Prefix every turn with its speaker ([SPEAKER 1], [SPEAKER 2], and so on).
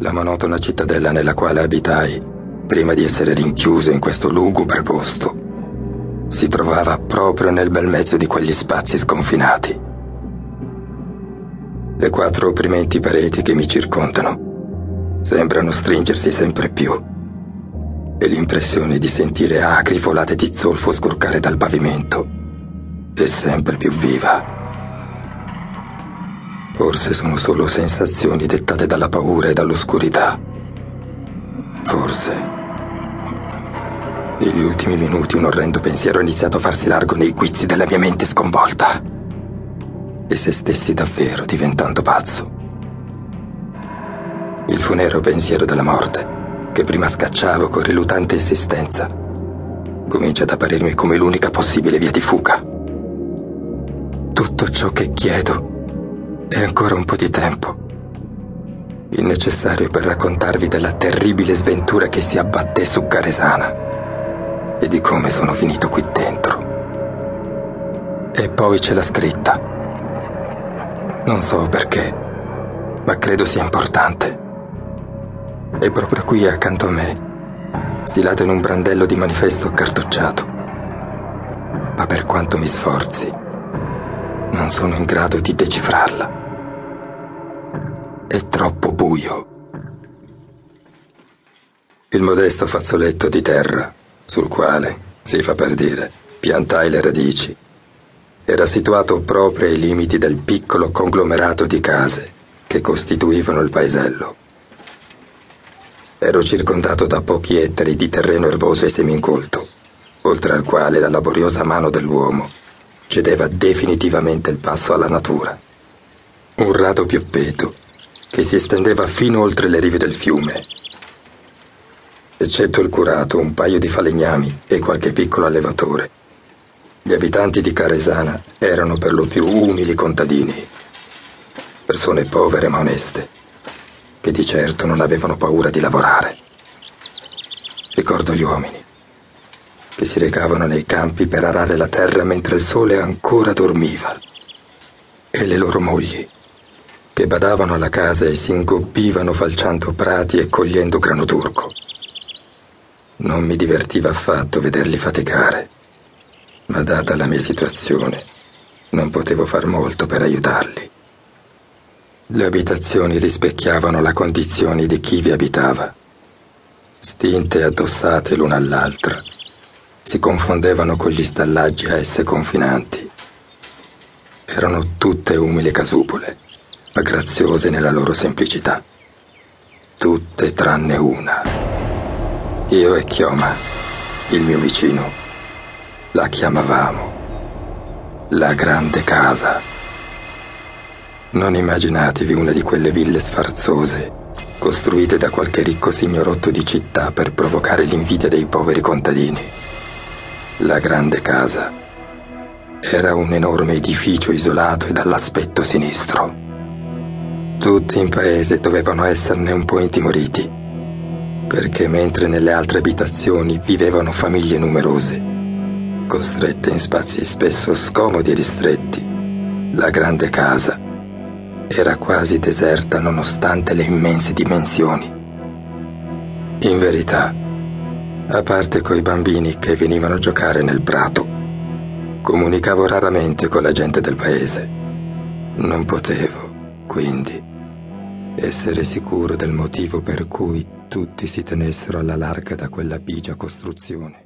[SPEAKER 1] La monotona cittadella nella quale abitai, prima di essere rinchiuso in questo lugubre posto, si trovava proprio nel bel mezzo di quegli spazi sconfinati. Le quattro opprimenti pareti che mi circondano sembrano stringersi sempre più e l'impressione di sentire acri folate di zolfo scurcare dal pavimento è sempre più viva. Forse sono solo sensazioni dettate dalla paura e dall'oscurità. Forse. Negli ultimi minuti un orrendo pensiero ha iniziato a farsi largo nei guizzi della mia mente sconvolta. E se stessi davvero diventando pazzo. Il funero pensiero della morte, che prima scacciavo con rilutante esistenza, comincia ad apparirmi come l'unica possibile via di fuga. Tutto ciò che chiedo e ancora un po' di tempo. Il necessario per raccontarvi della terribile sventura che si abbatté su Caresana e di come sono finito qui dentro. E poi c'è la scritta. Non so perché, ma credo sia importante. È proprio qui accanto a me, stilato in un brandello di manifesto cartocciato. Ma per quanto mi sforzi, non sono in grado di decifrarla. È troppo buio. Il modesto fazzoletto di terra, sul quale, si fa per dire, piantai le radici, era situato proprio ai limiti del piccolo conglomerato di case che costituivano il paesello. Ero circondato da pochi ettari di terreno erboso e semincolto, oltre al quale la laboriosa mano dell'uomo cedeva definitivamente il passo alla natura. Un rado pioppeto che si estendeva fino oltre le rive del fiume. Eccetto il curato, un paio di falegnami e qualche piccolo allevatore. Gli abitanti di Caresana erano per lo più umili contadini, persone povere ma oneste, che di certo non avevano paura di lavorare. Ricordo gli uomini che si recavano nei campi per arare la terra mentre il sole ancora dormiva, e le loro mogli che badavano alla casa e si ingobbivano falciando prati e cogliendo grano turco. Non mi divertiva affatto vederli faticare, ma data la mia situazione, non potevo far molto per aiutarli. Le abitazioni rispecchiavano la condizione di chi vi abitava, stinte e addossate l'una all'altra, si confondevano con gli stallaggi a esse confinanti. Erano tutte umili casupole ma graziose nella loro semplicità. Tutte tranne una. Io e Chioma, il mio vicino, la chiamavamo la grande casa. Non immaginatevi una di quelle ville sfarzose, costruite da qualche ricco signorotto di città per provocare l'invidia dei poveri contadini. La grande casa era un enorme edificio isolato e dall'aspetto sinistro. Tutti in paese dovevano esserne un po' intimoriti, perché mentre nelle altre abitazioni vivevano famiglie numerose, costrette in spazi spesso scomodi e ristretti, la grande casa era quasi deserta nonostante le immense dimensioni. In verità, a parte coi bambini che venivano a giocare nel prato, comunicavo raramente con la gente del paese. Non potevo, quindi, essere sicuro del motivo per cui tutti si tenessero alla larga da quella bigia costruzione.